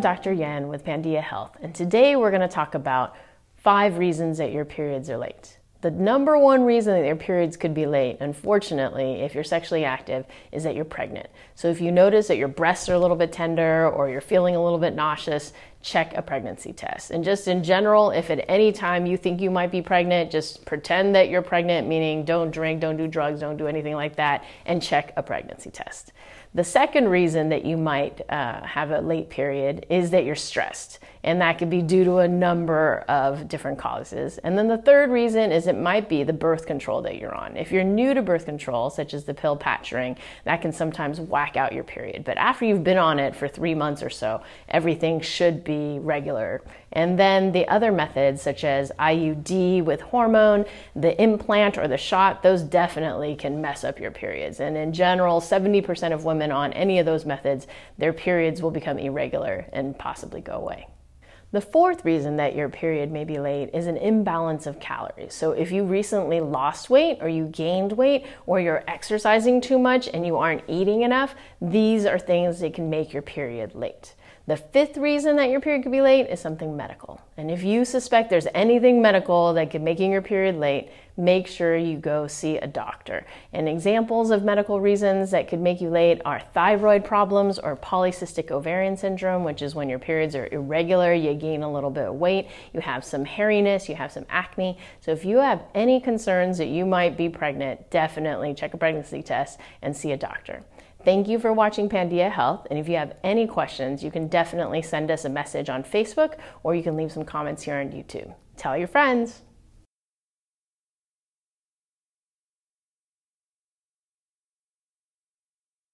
Dr. Yen with Pandia Health, and today we're going to talk about five reasons that your periods are late. The number one reason that your periods could be late, unfortunately, if you're sexually active, is that you're pregnant. So if you notice that your breasts are a little bit tender or you're feeling a little bit nauseous, check a pregnancy test. And just in general, if at any time you think you might be pregnant, just pretend that you're pregnant, meaning don't drink, don't do drugs, don't do anything like that, and check a pregnancy test. The second reason that you might uh, have a late period is that you're stressed, and that could be due to a number of different causes. And then the third reason is it might be the birth control that you're on. If you're new to birth control, such as the pill patch ring, that can sometimes whack out your period. But after you've been on it for three months or so, everything should be regular. And then the other methods, such as IUD with hormone, the implant, or the shot, those definitely can mess up your periods. And in general, 70% of women on any of those methods, their periods will become irregular and possibly go away. The fourth reason that your period may be late is an imbalance of calories. So, if you recently lost weight or you gained weight or you're exercising too much and you aren't eating enough, these are things that can make your period late. The fifth reason that your period could be late is something medical. And if you suspect there's anything medical that could making your period late, make sure you go see a doctor. And examples of medical reasons that could make you late are thyroid problems or polycystic ovarian syndrome, which is when your periods are irregular, you gain a little bit of weight, you have some hairiness, you have some acne. So if you have any concerns that you might be pregnant, definitely check a pregnancy test and see a doctor. Thank you for watching Pandia Health. And if you have any questions, you can definitely send us a message on Facebook or you can leave some comments here on YouTube. Tell your friends.